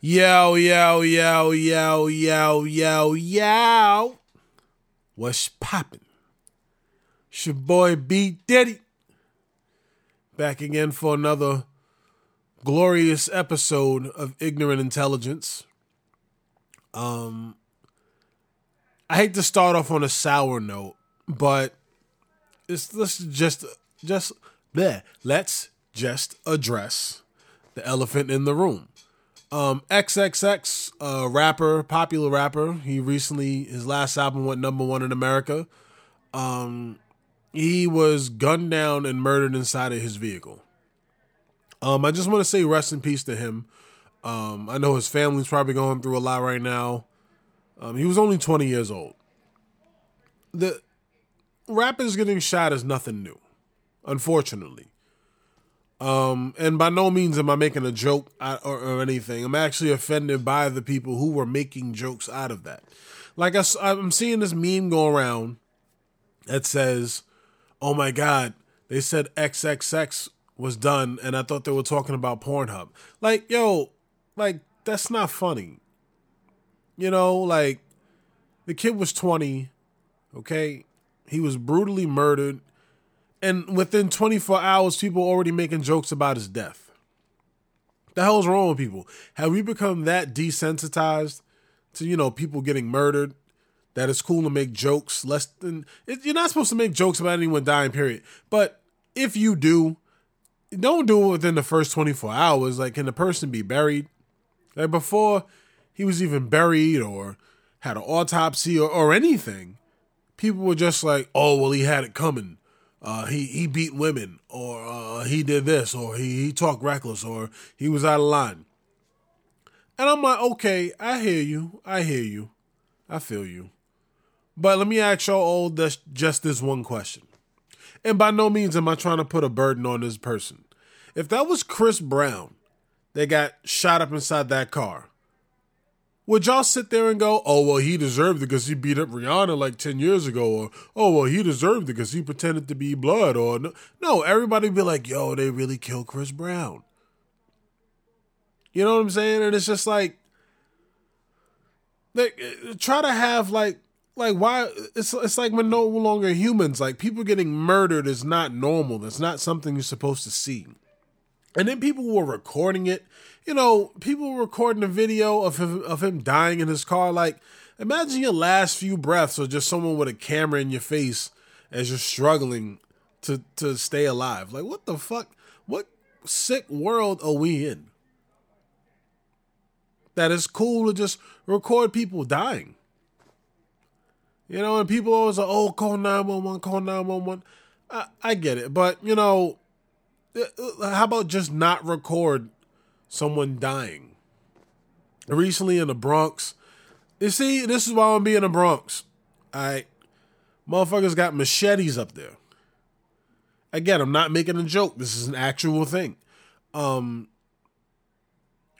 Yo, yo, yo, yo, yo, yo, yo. What's poppin'? It's your boy B Diddy. Back again for another glorious episode of Ignorant Intelligence. Um I hate to start off on a sour note, but it's let's just just bleh, let's just address the elephant in the room. Um, XXX, uh, rapper, popular rapper. He recently his last album went number one in America. Um, he was gunned down and murdered inside of his vehicle. Um, I just want to say rest in peace to him. Um, I know his family's probably going through a lot right now. Um, he was only 20 years old. The rappers getting shot is nothing new, unfortunately. Um, and by no means am I making a joke or, or, anything. I'm actually offended by the people who were making jokes out of that. Like I, I'm seeing this meme go around that says, "Oh my God, they said XXX was done, and I thought they were talking about Pornhub." Like, yo, like that's not funny. You know, like the kid was 20. Okay, he was brutally murdered and within 24 hours, people already making jokes about his death. The hell's wrong with people? Have we become that desensitized to you know people getting murdered that it's cool to make jokes less than it, you're not supposed to make jokes about anyone dying. Period. But if you do, don't do it within the first 24 hours. Like, can the person be buried? Like before he was even buried or had an autopsy or, or anything, people were just like, "Oh, well, he had it coming." Uh, he he beat women, or uh, he did this, or he he talked reckless, or he was out of line. And I'm like, okay, I hear you, I hear you, I feel you. But let me ask y'all all this, just this one question. And by no means am I trying to put a burden on this person. If that was Chris Brown that got shot up inside that car, would y'all sit there and go, oh, well, he deserved it because he beat up Rihanna like 10 years ago? Or, oh, well, he deserved it because he pretended to be blood? Or, no, everybody be like, yo, they really killed Chris Brown. You know what I'm saying? And it's just like, they eh, eh, try to have like, like why it's it's like we're no longer humans. Like people getting murdered is not normal. That's not something you're supposed to see. And then people were recording it. You know, people were recording a video of him of him dying in his car. Like, imagine your last few breaths or just someone with a camera in your face as you're struggling to to stay alive. Like, what the fuck? What sick world are we in? That it's cool to just record people dying. You know, and people always like, oh, call 911, call 911. I, I get it. But, you know, how about just not record someone dying? Recently in the Bronx, you see, this is why I'm being in the Bronx. Right, motherfuckers got machetes up there. Again, I'm not making a joke. This is an actual thing. Um,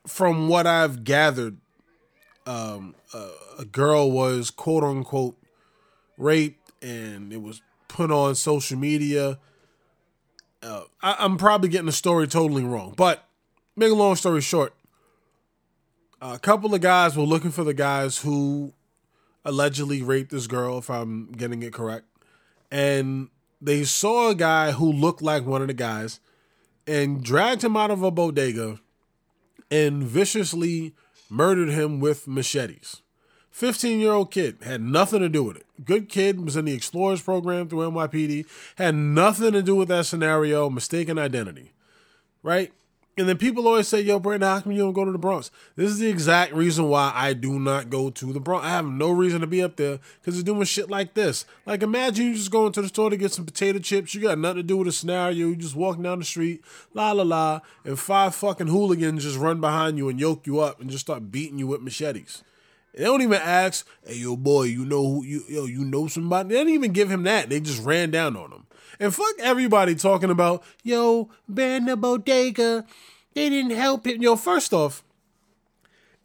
from what I've gathered, um, uh, a girl was quote unquote raped, and it was put on social media uh, I, am probably getting the story totally wrong, but make a long story short, a couple of guys were looking for the guys who allegedly raped this girl, if I'm getting it correct, and they saw a guy who looked like one of the guys and dragged him out of a bodega and viciously murdered him with machetes. 15 year old kid had nothing to do with it. Good kid was in the Explorers program through NYPD, had nothing to do with that scenario, mistaken identity, right? And then people always say, yo, Brandon, how come you don't go to the Bronx? This is the exact reason why I do not go to the Bronx. I have no reason to be up there because it's doing shit like this. Like, imagine you just going to the store to get some potato chips. You got nothing to do with the scenario. You just walking down the street, la la la, and five fucking hooligans just run behind you and yoke you up and just start beating you with machetes. They don't even ask, "Hey, yo, boy, you know who you yo you know somebody." They didn't even give him that. They just ran down on him. And fuck everybody talking about, "Yo, ban the bodega." They didn't help him. Yo, first off,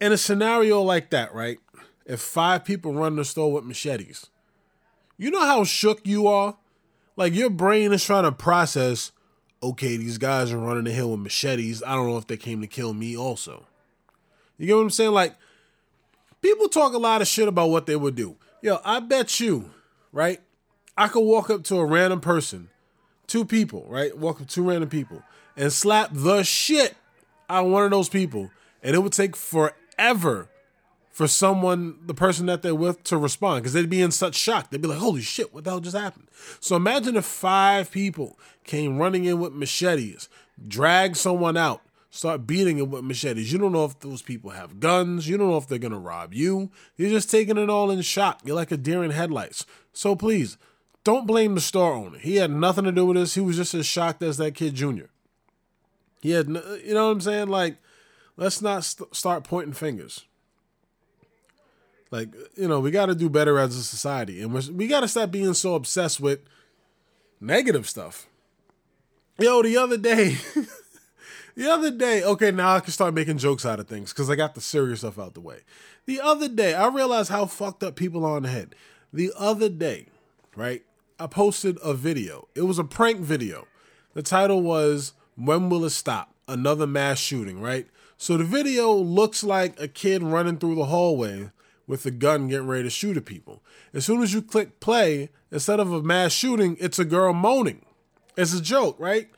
in a scenario like that, right? If five people run the store with machetes, you know how shook you are. Like your brain is trying to process. Okay, these guys are running the hill with machetes. I don't know if they came to kill me also. You get what I'm saying? Like, people talk a lot of shit about what they would do. Yo, I bet you, right? I could walk up to a random person, two people, right? Walk up to two random people and slap the shit out of one of those people, and it would take forever for someone, the person that they're with, to respond because they'd be in such shock. They'd be like, holy shit, what the hell just happened? So imagine if five people came running in with machetes, drag someone out, start beating him with machetes. You don't know if those people have guns. You don't know if they're going to rob you. You're just taking it all in shock. You're like a deer in headlights. So please, don't blame the store owner. He had nothing to do with this. He was just as shocked as that kid Junior. He had, you know what I'm saying? Like, let's not st- start pointing fingers. Like, you know, we got to do better as a society. And we got to stop being so obsessed with negative stuff. Yo, the other day, the other day, okay, now I can start making jokes out of things because I got the serious stuff out the way. The other day, I realized how fucked up people are in the head. The other day, right, I posted a video. It was a prank video. The title was When Will It Stop? Another Mass Shooting, right? So the video looks like a kid running through the hallway with a gun getting ready to shoot at people. As soon as you click play, instead of a mass shooting, it's a girl moaning. It's a joke, right?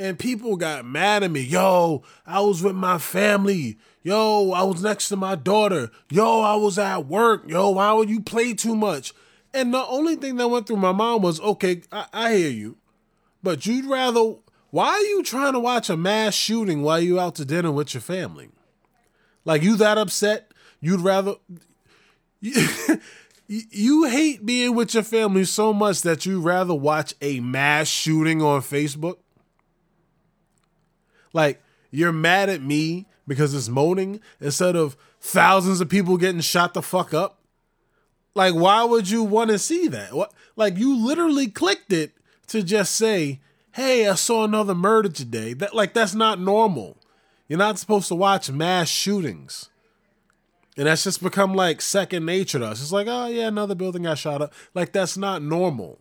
And people got mad at me. Yo, I was with my family. Yo, I was next to my daughter. Yo, I was at work. Yo, why would you play too much? And the only thing that went through my mind was, okay, I, I hear you, but you'd rather. Why are you trying to watch a mass shooting while you out to dinner with your family? Like you that upset? You'd rather you, you hate being with your family so much that you'd rather watch a mass shooting on Facebook? Like, you're mad at me because it's moaning instead of thousands of people getting shot the fuck up? Like, why would you want to see that? What? Like, you literally clicked it to just say, "Hey, I saw another murder today." That like that's not normal. You're not supposed to watch mass shootings. And that's just become like second nature to us. It's like, oh yeah, another building got shot up. Like that's not normal.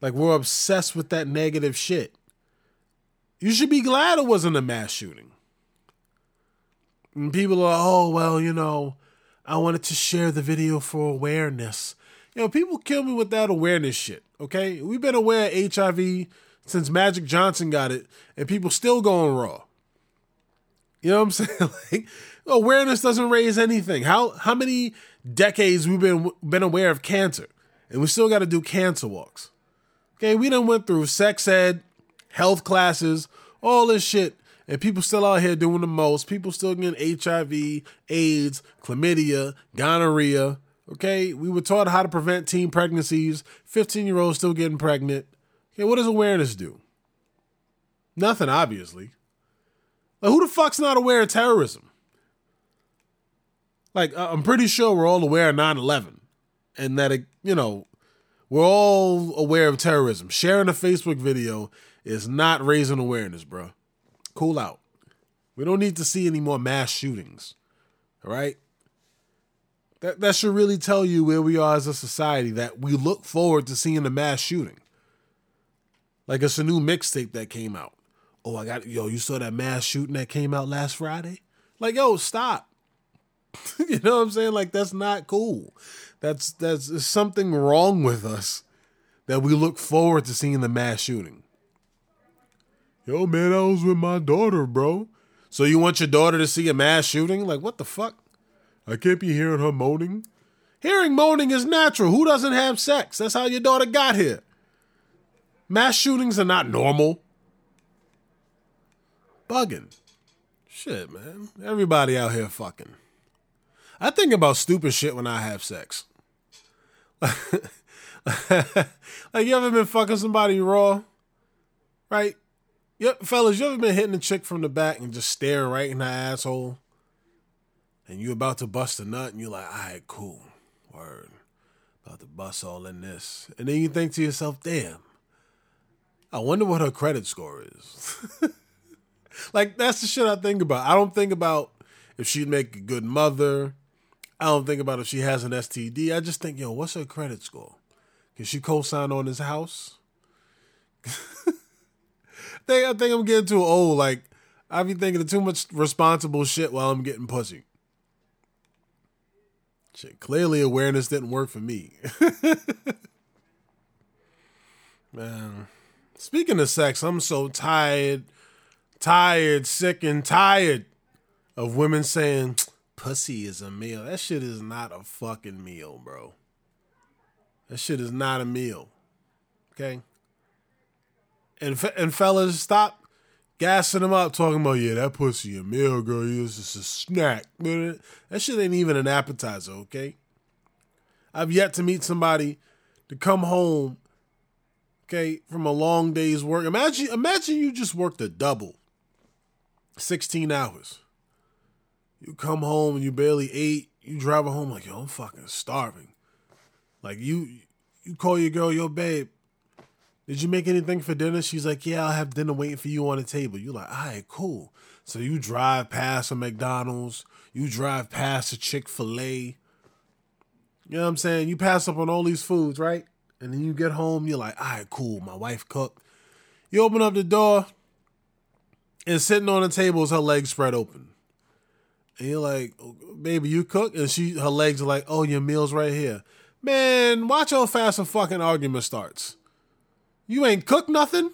Like we're obsessed with that negative shit. You should be glad it wasn't a mass shooting. And people are, oh well, you know, I wanted to share the video for awareness. You know, people kill me with that awareness shit. Okay, we've been aware of HIV since Magic Johnson got it, and people still going raw. You know what I'm saying? like awareness doesn't raise anything. How how many decades we've been been aware of cancer, and we still got to do cancer walks. Okay, we done went through sex ed, health classes, all this shit, and people still out here doing the most. People still getting HIV, AIDS, chlamydia, gonorrhea. Okay, we were taught how to prevent teen pregnancies. Fifteen year olds still getting pregnant. Okay, what does awareness do? Nothing, obviously. Like, who the fuck's not aware of terrorism? Like, I'm pretty sure we're all aware of 9 11 and that, it, you know, we're all aware of terrorism. Sharing a Facebook video is not raising awareness, bro. Cool out. We don't need to see any more mass shootings. All right? That, that should really tell you where we are as a society that we look forward to seeing a mass shooting. Like it's a new mixtape that came out. Oh, I got yo, you saw that mass shooting that came out last Friday? Like, yo, stop. you know what I'm saying? Like that's not cool. That's that's something wrong with us that we look forward to seeing the mass shooting. Yo, man, I was with my daughter, bro. So you want your daughter to see a mass shooting? Like what the fuck? I can't be hearing her moaning. Hearing moaning is natural. Who doesn't have sex? That's how your daughter got here. Mass shootings are not normal. Bugging. Shit, man. Everybody out here fucking. I think about stupid shit when I have sex. like you ever been fucking somebody raw? Right? Yep, fellas, you ever been hitting a chick from the back and just staring right in her asshole? And you about to bust a nut and you're like, all right, cool. Word. About to bust all in this. And then you think to yourself, damn, I wonder what her credit score is. like that's the shit I think about. I don't think about if she'd make a good mother, I don't think about if she has an STD. I just think, yo, what's her credit score? Can she co-sign on this house? Think, I think I'm getting too old. Like, I be thinking of too much responsible shit while I'm getting pussy. Shit, clearly awareness didn't work for me. Man, speaking of sex, I'm so tired, tired, sick, and tired of women saying pussy is a meal. That shit is not a fucking meal, bro. That shit is not a meal. Okay? And and fellas, stop gassing them up, talking about yeah, that pussy a meal, girl. It's just a snack. That shit ain't even an appetizer. Okay? I've yet to meet somebody to come home, okay, from a long day's work. Imagine, imagine you just worked a double, sixteen hours. You come home and you barely ate. You drive home like, yo, I'm fucking starving. Like you, you call your girl, yo, babe. Did you make anything for dinner? She's like, yeah, I'll have dinner waiting for you on the table. You're like, all right, cool. So you drive past a McDonald's. You drive past a Chick Fil A. You know what I'm saying? You pass up on all these foods, right? And then you get home. You're like, all right, cool. My wife cooked. You open up the door, and sitting on the table is her legs spread open. And you're like, baby, you cook? And she her legs are like, oh, your meal's right here. Man, watch how fast a fucking argument starts. You ain't cooked nothing?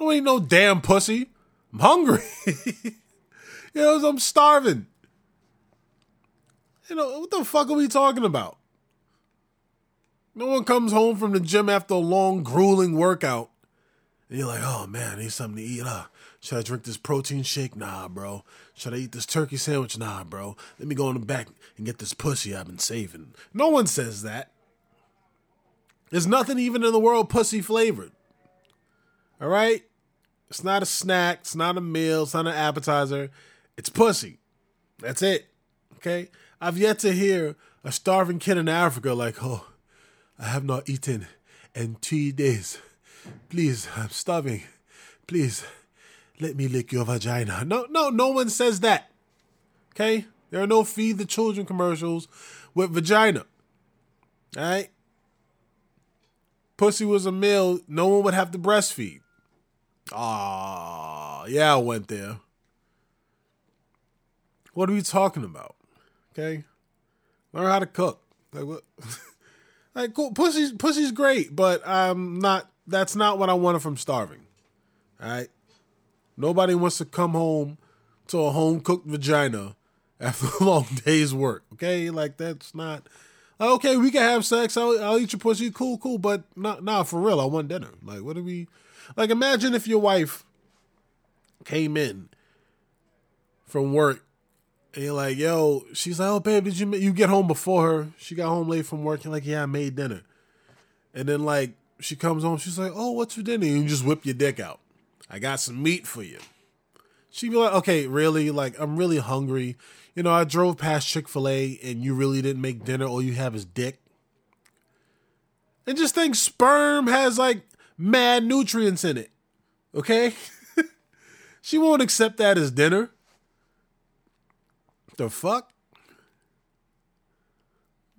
I ain't no damn pussy. I'm hungry. you know, I'm starving. You know, what the fuck are we talking about? No one comes home from the gym after a long, grueling workout. And you're like, oh man, I need something to eat. Uh, should I drink this protein shake? Nah, bro. Should I eat this turkey sandwich? Nah, bro. Let me go in the back and get this pussy I've been saving. No one says that. There's nothing even in the world pussy flavored. All right? It's not a snack. It's not a meal. It's not an appetizer. It's pussy. That's it. Okay? I've yet to hear a starving kid in Africa like, oh, I have not eaten in two days. Please, I'm starving. Please let me lick your vagina. No, no, no one says that. Okay? There are no feed the children commercials with vagina. All right? Pussy was a meal, no one would have to breastfeed. Ah, yeah, I went there. What are we talking about? Okay? Learn how to cook. Like what? like cool. Pussy's pussy's great, but I'm not that's not what I wanted from starving. All right? Nobody wants to come home to a home cooked vagina after a long day's work. Okay, like that's not okay. We can have sex. I'll, I'll eat your pussy. Cool, cool. But not nah, for real. I want dinner. Like, what do we? Like, imagine if your wife came in from work and you're like, yo, she's like, oh, babe, did you you get home before her? She got home late from work. You're like, yeah, I made dinner. And then like she comes home, she's like, oh, what's for dinner? And you just whip your dick out. I got some meat for you. She'd be like, okay, really? Like, I'm really hungry. You know, I drove past Chick fil A and you really didn't make dinner. All you have is dick. And just think sperm has like mad nutrients in it. Okay? she won't accept that as dinner. The fuck?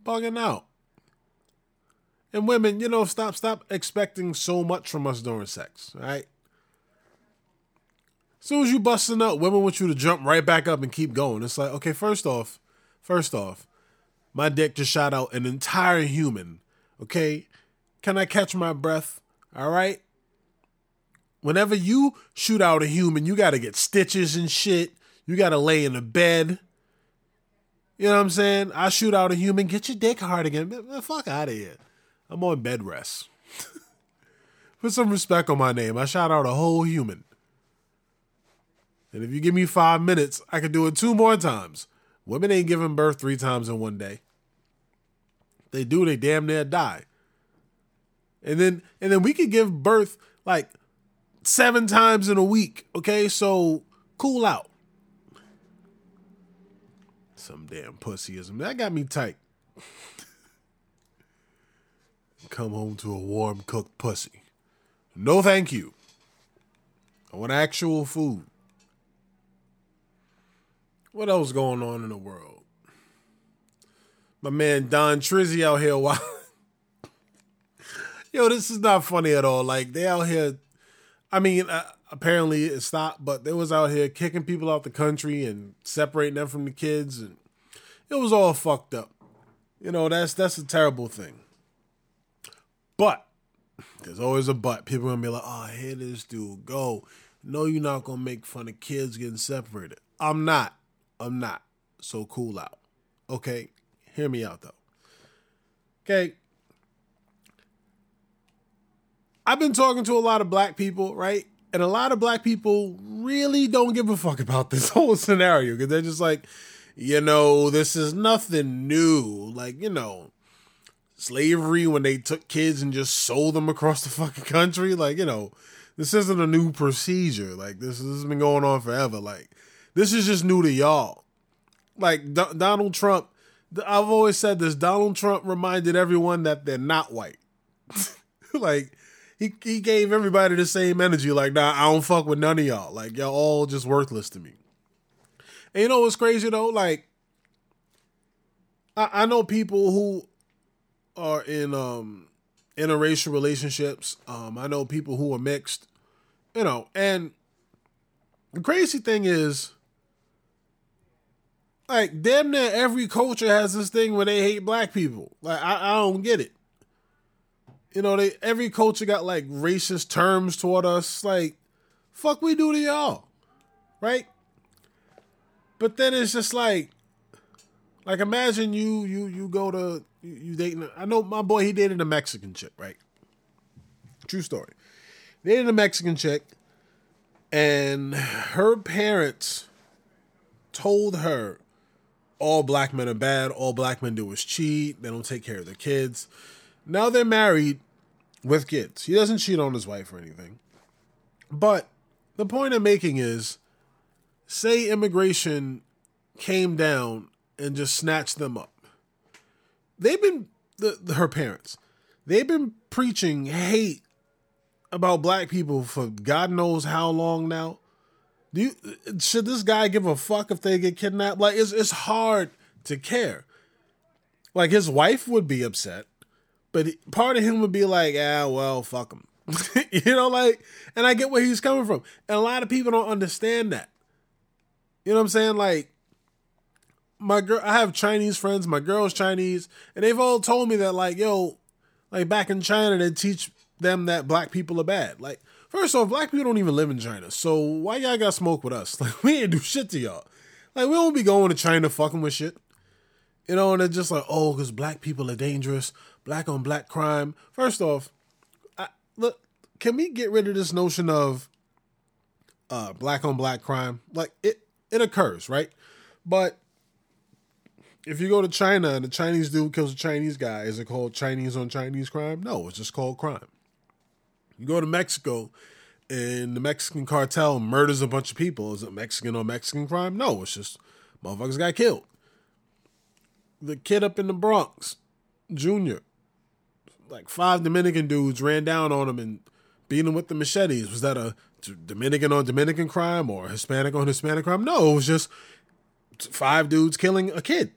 Bugging out. And women, you know, stop stop expecting so much from us during sex, right? As soon as you busting up, women want you to jump right back up and keep going. It's like, okay, first off, first off, my dick just shot out an entire human. Okay? Can I catch my breath? All right? Whenever you shoot out a human, you got to get stitches and shit. You got to lay in a bed. You know what I'm saying? I shoot out a human, get your dick hard again. Fuck out of here. I'm on bed rest. Put some respect on my name. I shot out a whole human. And if you give me five minutes, I could do it two more times. Women ain't giving birth three times in one day. They do, they damn near die. And then and then we could give birth like seven times in a week. Okay, so cool out. Some damn pussyism. That got me tight. Come home to a warm cooked pussy. No thank you. I want actual food. What else going on in the world? My man Don Trizzy out here wild. Yo, this is not funny at all. Like they out here. I mean, uh, apparently it stopped, but they was out here kicking people out the country and separating them from the kids, and it was all fucked up. You know, that's that's a terrible thing. But there's always a but. People gonna be like, oh, here this dude go. No, you're not gonna make fun of kids getting separated. I'm not. I'm not. So cool out. Okay? Hear me out though. Okay. I've been talking to a lot of black people, right? And a lot of black people really don't give a fuck about this whole scenario because they're just like, you know, this is nothing new. Like, you know, slavery when they took kids and just sold them across the fucking country. Like, you know, this isn't a new procedure. Like, this, this has been going on forever. Like, this is just new to y'all. Like, D- Donald Trump, I've always said this Donald Trump reminded everyone that they're not white. like, he, he gave everybody the same energy. Like, nah, I don't fuck with none of y'all. Like, y'all all just worthless to me. And you know what's crazy though? Like, I, I know people who are in um interracial relationships. Um, I know people who are mixed, you know, and the crazy thing is, like, damn near every culture has this thing where they hate black people. Like, I, I don't get it. You know, they every culture got like racist terms toward us. Like, fuck, we do to y'all, right? But then it's just like, like imagine you you you go to you, you dating. I know my boy he dated a Mexican chick, right? True story. Dated a Mexican chick, and her parents told her all black men are bad. All black men do is cheat. They don't take care of their kids. Now they're married with kids. He doesn't cheat on his wife or anything. But the point I'm making is say immigration came down and just snatched them up. They've been the, the, her parents. They've been preaching hate about black people for God knows how long now. Do you should this guy give a fuck if they get kidnapped? Like it's it's hard to care. Like his wife would be upset, but part of him would be like, "Ah, well, fuck him." you know, like, and I get where he's coming from, and a lot of people don't understand that. You know what I'm saying? Like my girl I have Chinese friends, my girl's Chinese, and they've all told me that like, yo, like back in China they teach them that black people are bad. Like, first off, black people don't even live in China. So why y'all got smoke with us? Like we ain't do shit to y'all. Like we don't be going to China fucking with shit. You know, and they're just like, oh, because black people are dangerous, black on black crime. First off, I, look, can we get rid of this notion of uh, black on black crime? Like it, it occurs, right? But if you go to China and the Chinese dude kills a Chinese guy, is it called Chinese on Chinese crime? No, it's just called crime. You go to Mexico and the Mexican cartel murders a bunch of people. Is it Mexican or Mexican crime? No, it's just motherfuckers got killed. The kid up in the Bronx, Junior, like five Dominican dudes ran down on him and beat him with the machetes. Was that a Dominican on Dominican crime or Hispanic on Hispanic crime? No, it was just five dudes killing a kid.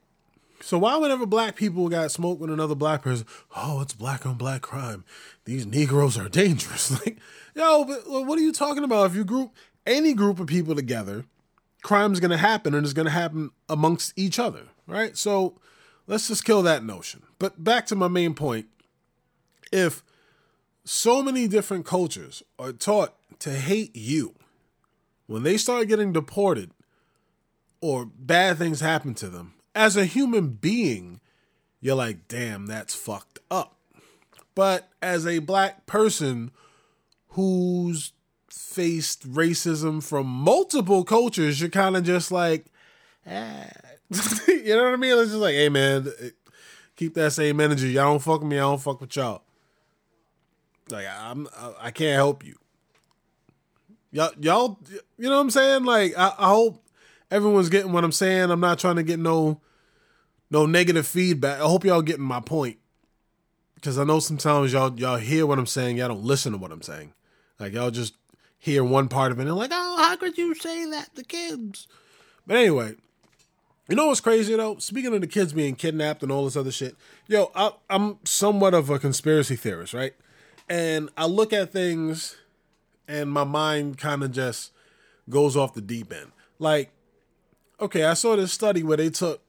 So why whenever black people got smoked with another black person, oh, it's black on black crime. These Negroes are dangerous. Like, yo, but what are you talking about? If you group any group of people together, crime's gonna happen and it's gonna happen amongst each other, right? So let's just kill that notion. But back to my main point. If so many different cultures are taught to hate you, when they start getting deported or bad things happen to them, as a human being, you're like, damn, that's fucked up. But as a black person who's faced racism from multiple cultures, you're kind of just like, ah. you know what I mean? It's just like, hey man, keep that same energy. Y'all don't fuck with me, I don't fuck with y'all. Like I'm, I can't help you. Y'all, y'all, you know what I'm saying? Like I, I hope everyone's getting what I'm saying. I'm not trying to get no no negative feedback. I hope y'all getting my point. Cause I know sometimes y'all y'all hear what I'm saying, y'all don't listen to what I'm saying. Like y'all just hear one part of it and like, oh, how could you say that to kids? But anyway, you know what's crazy though? Speaking of the kids being kidnapped and all this other shit, yo, I, I'm somewhat of a conspiracy theorist, right? And I look at things and my mind kind of just goes off the deep end. Like, okay, I saw this study where they took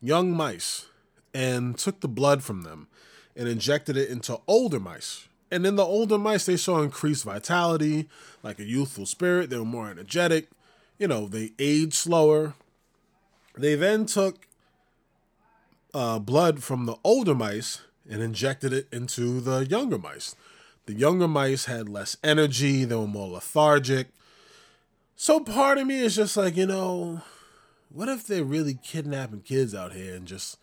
young mice and took the blood from them and injected it into older mice. And in the older mice, they saw increased vitality, like a youthful spirit. They were more energetic. You know, they aged slower. They then took uh, blood from the older mice and injected it into the younger mice. The younger mice had less energy, they were more lethargic. So part of me is just like, you know, what if they're really kidnapping kids out here and just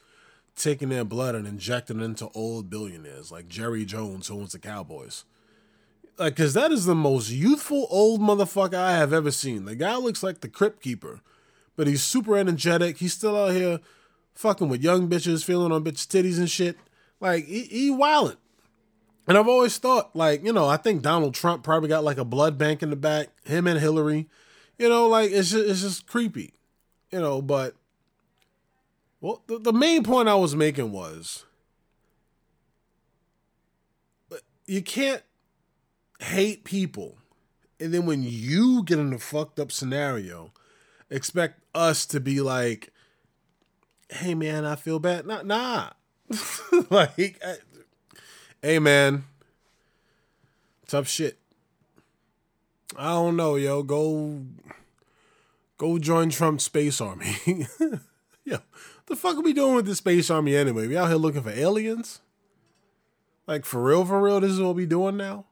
taking their blood and injecting it into old billionaires like Jerry Jones, who owns the Cowboys? Like, cause that is the most youthful old motherfucker I have ever seen. The guy looks like the Crypt Keeper, but he's super energetic. He's still out here fucking with young bitches, feeling on bitches' titties and shit. Like, he, he wildin'. And I've always thought, like, you know, I think Donald Trump probably got like a blood bank in the back, him and Hillary. You know, like, it's just, it's just creepy you know, but well, the, the main point I was making was you can't hate people and then when you get in a fucked up scenario, expect us to be like, "Hey man, I feel bad." Nah, nah. like, I, hey man, tough shit. I don't know, yo. Go Go join Trump's space army. yeah. The fuck are we doing with the space army anyway? We out here looking for aliens? Like for real, for real, this is what we doing now?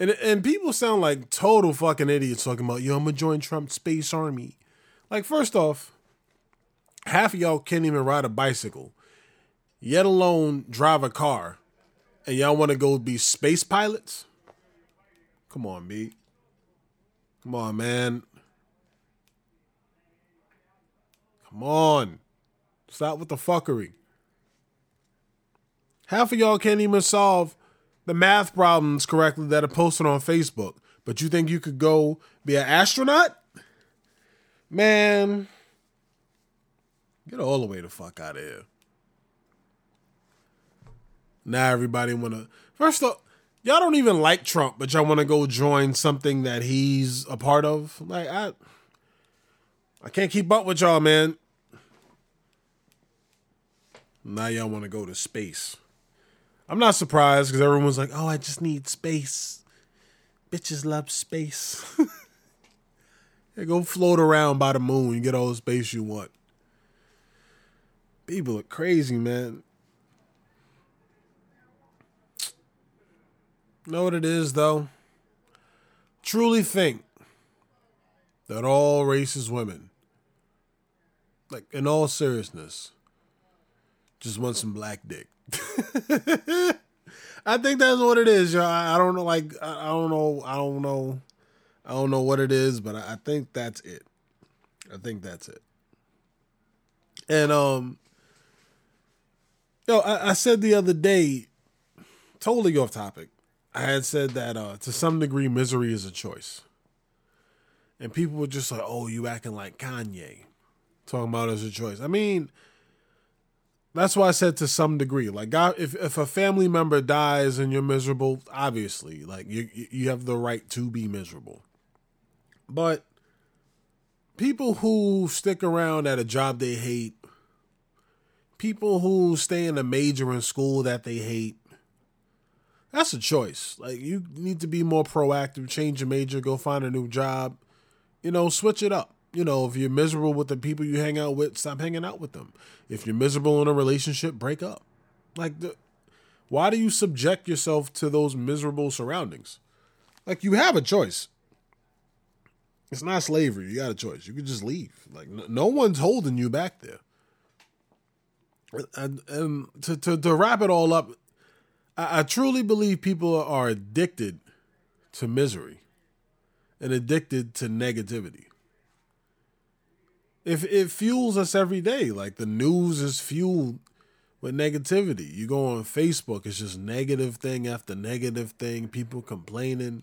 And and people sound like total fucking idiots talking about, yo, I'm gonna join Trump's space army. Like, first off, half of y'all can't even ride a bicycle, yet alone drive a car, and y'all wanna go be space pilots? Come on, B. Come on, man. Come on. Stop with the fuckery. Half of y'all can't even solve the math problems correctly that are posted on Facebook. But you think you could go be an astronaut? Man, get all the way the fuck out of here. Now everybody wanna first off, y'all don't even like Trump, but y'all wanna go join something that he's a part of. Like I I can't keep up with y'all, man. Now y'all want to go to space. I'm not surprised because everyone's like, oh, I just need space. Bitches love space. yeah, go float around by the moon and get all the space you want. People are crazy, man. Know what it is, though? Truly think that all racist women, like in all seriousness, just want some black dick. I think that's what it is, y'all. I don't know, like I don't know, I don't know, I don't know what it is, but I think that's it. I think that's it. And um, yo, I, I said the other day, totally off topic. I had said that uh, to some degree, misery is a choice, and people were just like, "Oh, you acting like Kanye." Talking about it as a choice. I mean, that's why I said to some degree, like God, if if a family member dies and you're miserable, obviously, like you you have the right to be miserable. But people who stick around at a job they hate, people who stay in a major in school that they hate, that's a choice. Like you need to be more proactive, change your major, go find a new job, you know, switch it up you know, if you're miserable with the people you hang out with, stop hanging out with them. If you're miserable in a relationship, break up. Like, the, why do you subject yourself to those miserable surroundings? Like, you have a choice. It's not slavery. You got a choice. You could just leave. Like, no, no one's holding you back there. And, and to, to, to wrap it all up, I, I truly believe people are addicted to misery and addicted to negativity if it fuels us every day. Like the news is fueled with negativity. You go on Facebook, it's just negative thing after negative thing, people complaining.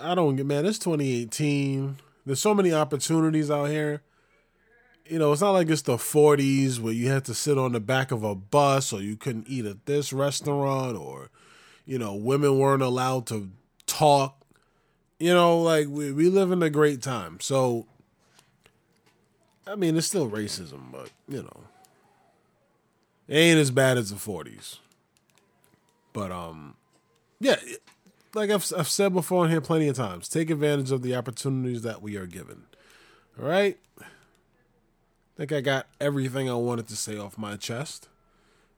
I don't get man, it's 2018. There's so many opportunities out here. You know, it's not like it's the 40s where you had to sit on the back of a bus or you couldn't eat at this restaurant or, you know, women weren't allowed to talk you know, like we, we live in a great time. So I mean, it's still racism, but you know, it ain't as bad as the '40s. But um, yeah, like I've I've said before here plenty of times, take advantage of the opportunities that we are given. All right. I think I got everything I wanted to say off my chest.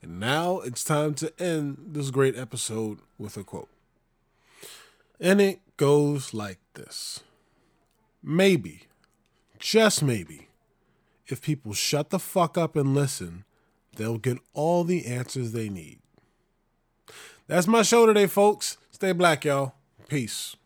And now it's time to end this great episode with a quote. And it goes like this Maybe, just maybe, if people shut the fuck up and listen, they'll get all the answers they need. That's my show today, folks. Stay black, y'all. Peace.